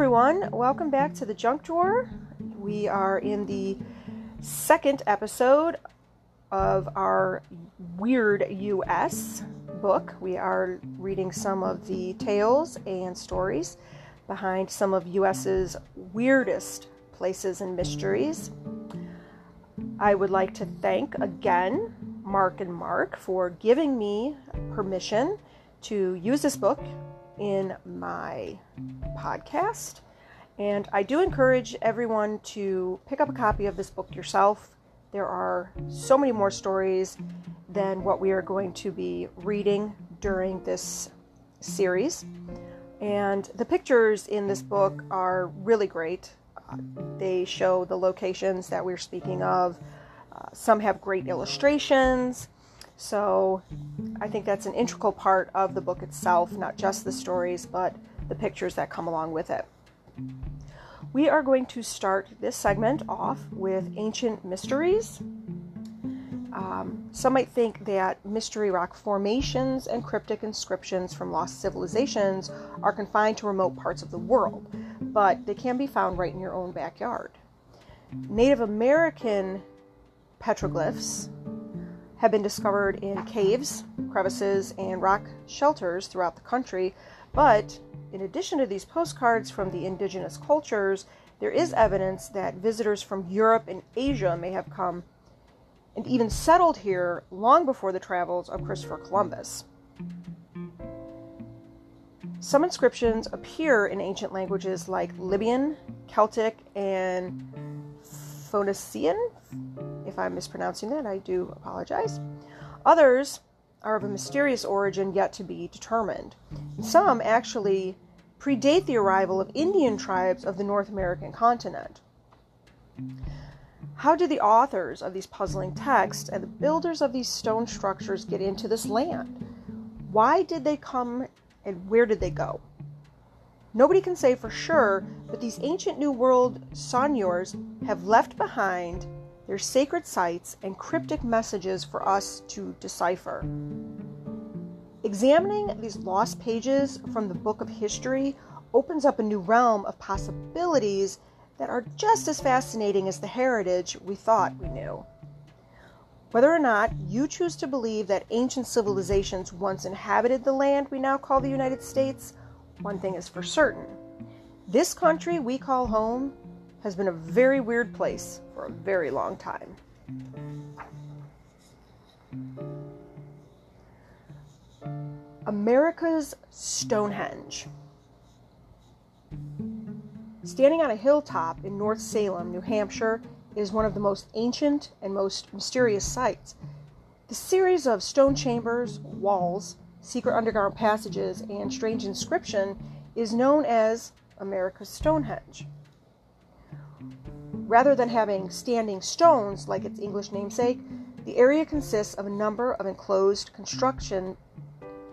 everyone. Welcome back to the Junk Drawer. We are in the second episode of our Weird US book. We are reading some of the tales and stories behind some of US's weirdest places and mysteries. I would like to thank again Mark and Mark for giving me permission to use this book in my podcast. And I do encourage everyone to pick up a copy of this book yourself. There are so many more stories than what we are going to be reading during this series. And the pictures in this book are really great. Uh, they show the locations that we're speaking of. Uh, some have great illustrations. So I think that's an integral part of the book itself, not just the stories, but the pictures that come along with it. We are going to start this segment off with ancient mysteries. Um, some might think that mystery rock formations and cryptic inscriptions from lost civilizations are confined to remote parts of the world, but they can be found right in your own backyard. Native American petroglyphs have been discovered in caves, crevices, and rock shelters throughout the country. But in addition to these postcards from the indigenous cultures, there is evidence that visitors from Europe and Asia may have come and even settled here long before the travels of Christopher Columbus. Some inscriptions appear in ancient languages like Libyan, Celtic, and Phoenician, if I'm mispronouncing that, I do apologize. Others are of a mysterious origin yet to be determined. Some actually predate the arrival of Indian tribes of the North American continent. How did the authors of these puzzling texts and the builders of these stone structures get into this land? Why did they come and where did they go? Nobody can say for sure, but these ancient New World seigneurs have left behind their sacred sites and cryptic messages for us to decipher. Examining these lost pages from the book of history opens up a new realm of possibilities that are just as fascinating as the heritage we thought we knew. Whether or not you choose to believe that ancient civilizations once inhabited the land we now call the United States, one thing is for certain this country we call home has been a very weird place for a very long time. America's Stonehenge. Standing on a hilltop in North Salem, New Hampshire, is one of the most ancient and most mysterious sites. The series of stone chambers, walls, secret underground passages, and strange inscription is known as America's Stonehenge. Rather than having standing stones like its English namesake, the area consists of a number of enclosed construction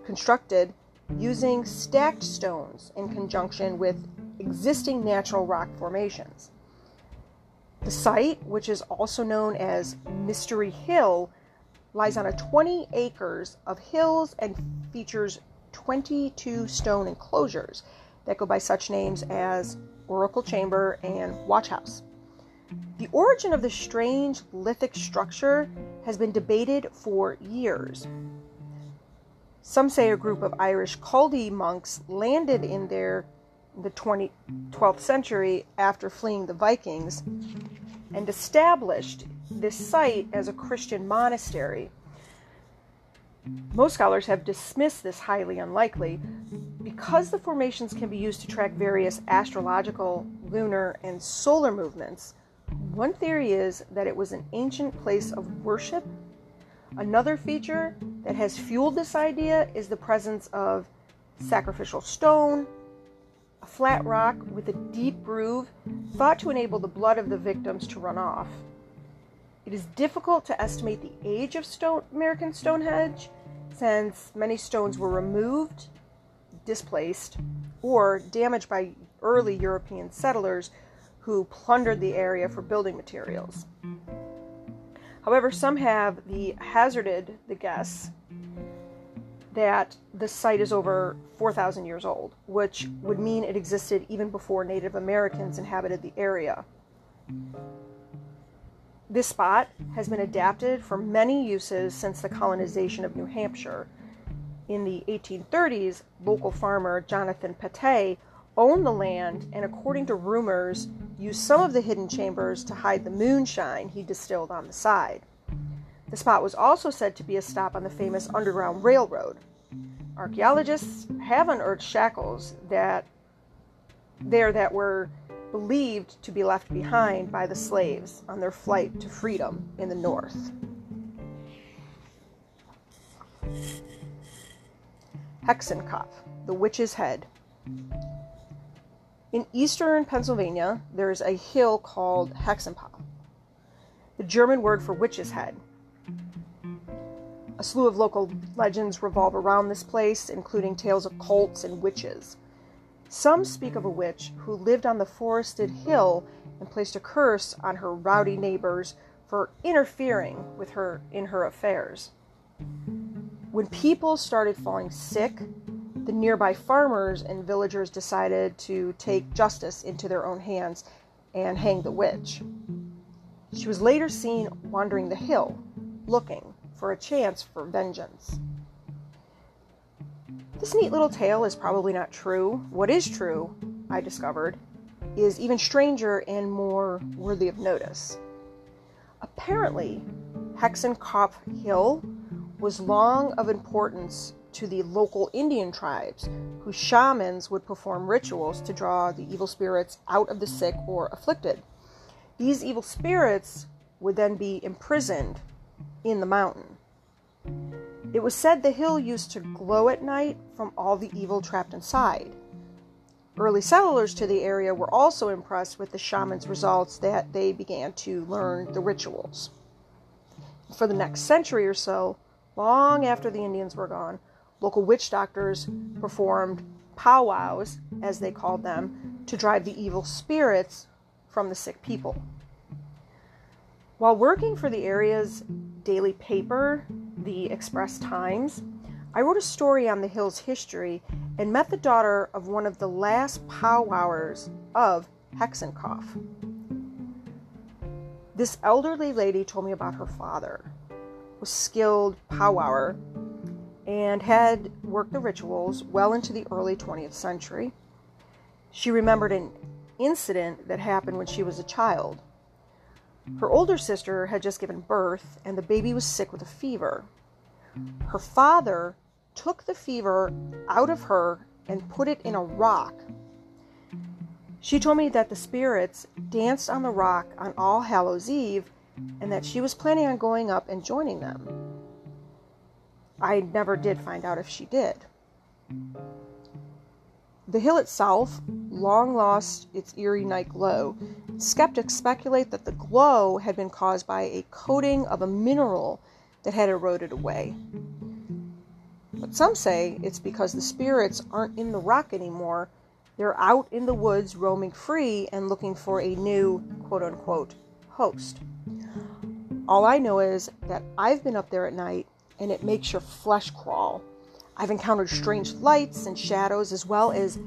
constructed using stacked stones in conjunction with existing natural rock formations. The site, which is also known as Mystery Hill, lies on a 20 acres of hills and features 22 stone enclosures that go by such names as Oracle Chamber and Watch House. The origin of the strange lithic structure has been debated for years. Some say a group of Irish Culdee monks landed in there in the 20, 12th century after fleeing the Vikings and established this site as a Christian monastery. Most scholars have dismissed this highly unlikely because the formations can be used to track various astrological, lunar, and solar movements. One theory is that it was an ancient place of worship. Another feature that has fueled this idea is the presence of sacrificial stone, a flat rock with a deep groove thought to enable the blood of the victims to run off. It is difficult to estimate the age of stone, American Stonehenge since many stones were removed, displaced, or damaged by early European settlers who plundered the area for building materials. However, some have the hazarded the guess that the site is over 4,000 years old, which would mean it existed even before Native Americans inhabited the area. This spot has been adapted for many uses since the colonization of New Hampshire. In the 1830s, local farmer Jonathan Pate owned the land and, according to rumors, used some of the hidden chambers to hide the moonshine he distilled on the side. The spot was also said to be a stop on the famous Underground Railroad. Archaeologists have unearthed shackles that there that were believed to be left behind by the slaves on their flight to freedom in the north. Hexenkopf, the witch's head. In eastern Pennsylvania, there is a hill called Hexenkopf, the German word for witch's head. A slew of local legends revolve around this place, including tales of cults and witches. Some speak of a witch who lived on the forested hill and placed a curse on her rowdy neighbors for interfering with her in her affairs. When people started falling sick, the nearby farmers and villagers decided to take justice into their own hands and hang the witch. She was later seen wandering the hill, looking for a chance for vengeance. This neat little tale is probably not true. What is true, I discovered, is even stranger and more worthy of notice. Apparently, Hexenkopf Hill was long of importance to the local Indian tribes, whose shamans would perform rituals to draw the evil spirits out of the sick or afflicted. These evil spirits would then be imprisoned in the mountain. It was said the hill used to glow at night from all the evil trapped inside. Early settlers to the area were also impressed with the shaman's results that they began to learn the rituals. For the next century or so, long after the Indians were gone, local witch doctors performed powwows, as they called them, to drive the evil spirits from the sick people. While working for the area's daily paper, the Express Times, I wrote a story on the hill's history and met the daughter of one of the last powwowers of Hexenkopf. This elderly lady told me about her father, a skilled powwower, and had worked the rituals well into the early 20th century. She remembered an incident that happened when she was a child. Her older sister had just given birth, and the baby was sick with a fever. Her father took the fever out of her and put it in a rock. She told me that the spirits danced on the rock on All Hallows Eve and that she was planning on going up and joining them. I never did find out if she did. The hill itself long lost its eerie night glow. Skeptics speculate that the glow had been caused by a coating of a mineral that had eroded away. But some say it's because the spirits aren't in the rock anymore. They're out in the woods roaming free and looking for a new quote unquote host. All I know is that I've been up there at night and it makes your flesh crawl. I've encountered strange lights and shadows, as well as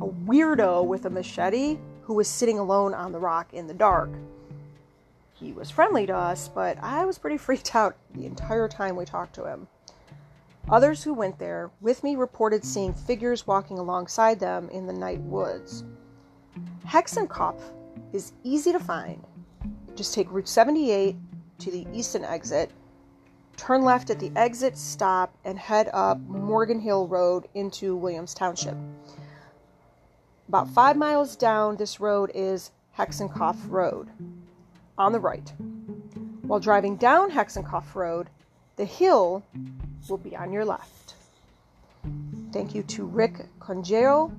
a weirdo with a machete who was sitting alone on the rock in the dark. He was friendly to us, but I was pretty freaked out the entire time we talked to him. Others who went there with me reported seeing figures walking alongside them in the night woods. Hexenkopf is easy to find. Just take Route 78 to the eastern exit turn left at the exit stop and head up Morgan Hill Road into Williams Township. About five miles down this road is Hexenkopf Road on the right. While driving down Hexenkopf Road, the hill will be on your left. Thank you to Rick Congeo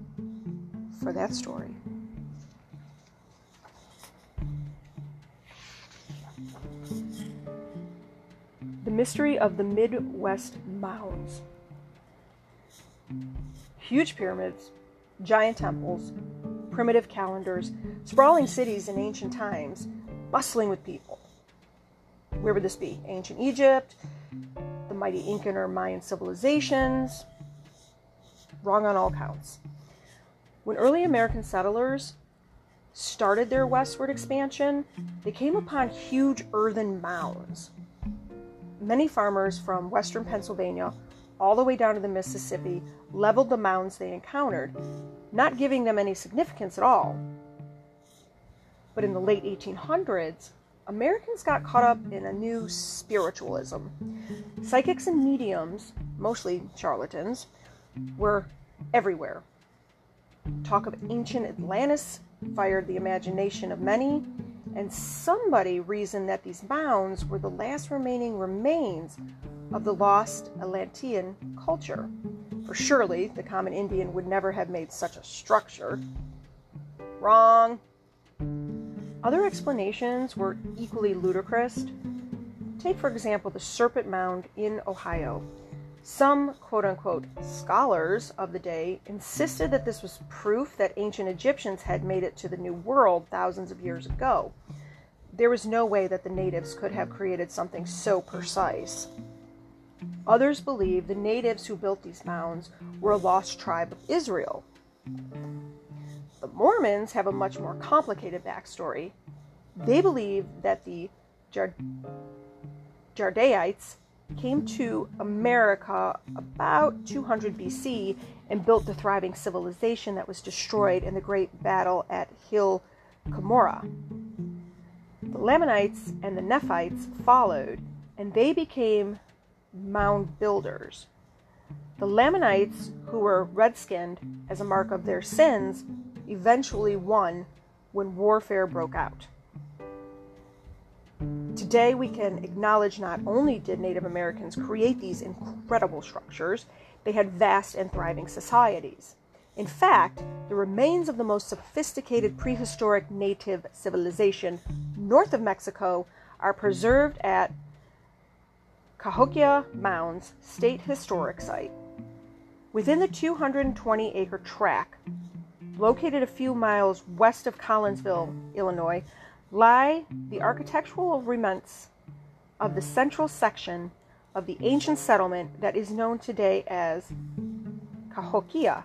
for that story. The Mystery of the Midwest Mounds. Huge pyramids, giant temples, primitive calendars, sprawling cities in ancient times, bustling with people. Where would this be? Ancient Egypt, the mighty Incan or Mayan civilizations. Wrong on all counts. When early American settlers started their westward expansion, they came upon huge earthen mounds. Many farmers from western Pennsylvania all the way down to the Mississippi leveled the mounds they encountered, not giving them any significance at all. But in the late 1800s, Americans got caught up in a new spiritualism. Psychics and mediums, mostly charlatans, were everywhere. Talk of ancient Atlantis fired the imagination of many, and somebody reasoned that these mounds were the last remaining remains of the lost Atlantean culture. For surely the common Indian would never have made such a structure. Wrong. Other explanations were equally ludicrous. Take, for example, the Serpent Mound in Ohio. Some quote unquote scholars of the day insisted that this was proof that ancient Egyptians had made it to the New World thousands of years ago. There was no way that the natives could have created something so precise. Others believe the natives who built these mounds were a lost tribe of Israel. The Mormons have a much more complicated backstory. They believe that the Jard- Jardaites came to America about 200 BC and built the thriving civilization that was destroyed in the great battle at Hill Cumorah. The Lamanites and the Nephites followed, and they became mound builders. The Lamanites, who were red skinned as a mark of their sins, eventually won when warfare broke out. Today, we can acknowledge not only did Native Americans create these incredible structures, they had vast and thriving societies. In fact, the remains of the most sophisticated prehistoric native civilization north of Mexico are preserved at Cahokia Mounds State Historic Site. Within the 220 acre tract, located a few miles west of Collinsville, Illinois, lie the architectural remnants of the central section of the ancient settlement that is known today as Cahokia.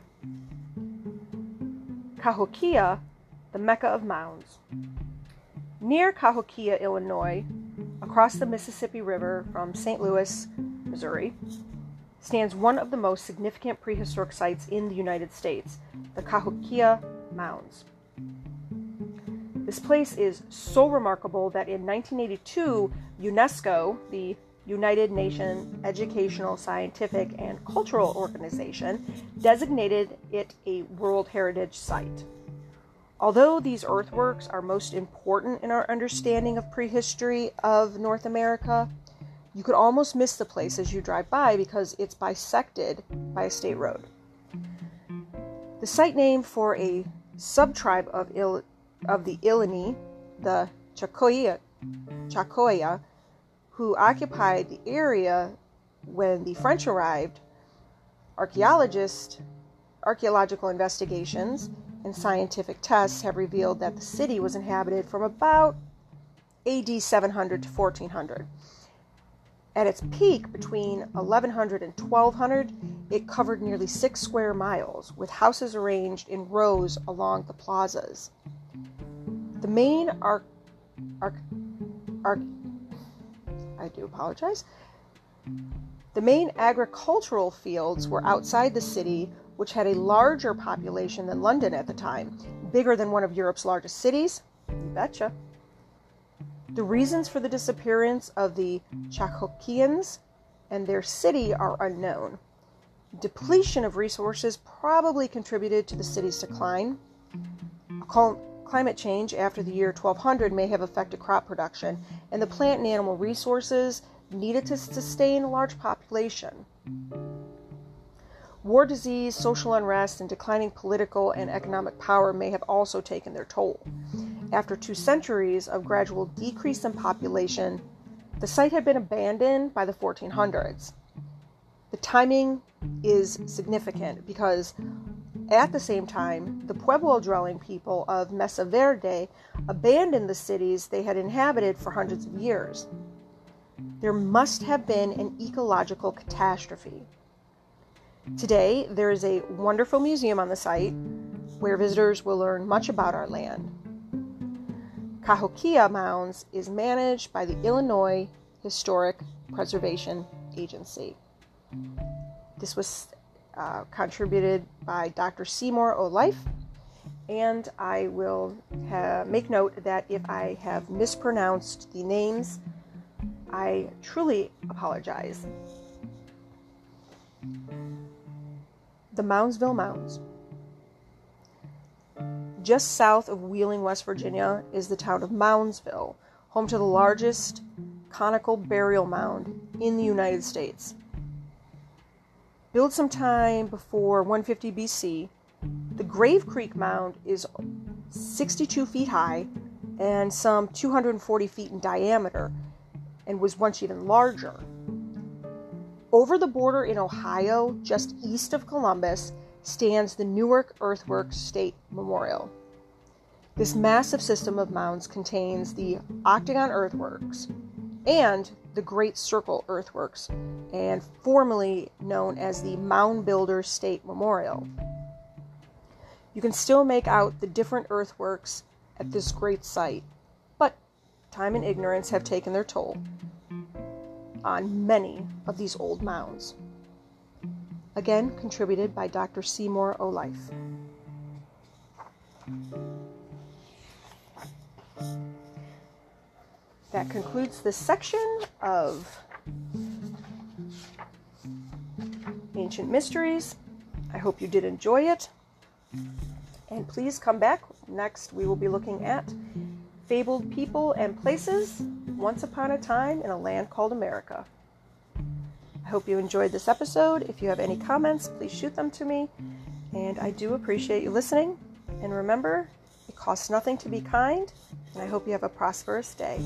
Cahokia, the Mecca of Mounds. Near Cahokia, Illinois, across the Mississippi River from St. Louis, Missouri, stands one of the most significant prehistoric sites in the United States, the Cahokia Mounds. This place is so remarkable that in 1982, UNESCO, the United Nations Educational, Scientific, and Cultural Organization, designated it a World Heritage Site. Although these earthworks are most important in our understanding of prehistory of North America, you could almost miss the place as you drive by because it's bisected by a state road. The site name for a subtribe of Il- of the Illini, the Chacoya, Chacoya, who occupied the area when the French arrived, archaeologists, archaeological investigations, and scientific tests have revealed that the city was inhabited from about AD 700 to 1400. At its peak between 1100 and 1200, it covered nearly six square miles, with houses arranged in rows along the plazas. The main arc, arc, arc, I do apologize. The main agricultural fields were outside the city, which had a larger population than London at the time, bigger than one of Europe's largest cities. You betcha. The reasons for the disappearance of the Chahokians and their city are unknown. Depletion of resources probably contributed to the city's decline. Climate change after the year 1200 may have affected crop production, and the plant and animal resources needed to sustain a large population. War, disease, social unrest, and declining political and economic power may have also taken their toll. After two centuries of gradual decrease in population, the site had been abandoned by the 1400s. The timing is significant because at the same time, the Pueblo dwelling people of Mesa Verde abandoned the cities they had inhabited for hundreds of years. there must have been an ecological catastrophe. Today, there is a wonderful museum on the site where visitors will learn much about our land. Cahokia Mounds is managed by the Illinois Historic Preservation Agency. This was uh, contributed by Dr. Seymour O'Life, and I will ha- make note that if I have mispronounced the names, I truly apologize. The Moundsville Mounds. Just south of Wheeling, West Virginia, is the town of Moundsville, home to the largest conical burial mound in the United States. Built sometime before 150 BC, the Grave Creek Mound is 62 feet high and some 240 feet in diameter and was once even larger. Over the border in Ohio, just east of Columbus, stands the Newark Earthworks State Memorial. This massive system of mounds contains the Octagon Earthworks and the Great Circle Earthworks, and formerly known as the Mound Builder State Memorial. You can still make out the different earthworks at this great site, but time and ignorance have taken their toll on many of these old mounds. Again, contributed by Dr. Seymour O'Life. That concludes this section of Ancient Mysteries. I hope you did enjoy it. And please come back. Next, we will be looking at fabled people and places once upon a time in a land called America. I hope you enjoyed this episode. If you have any comments, please shoot them to me. And I do appreciate you listening. And remember, it costs nothing to be kind. And I hope you have a prosperous day.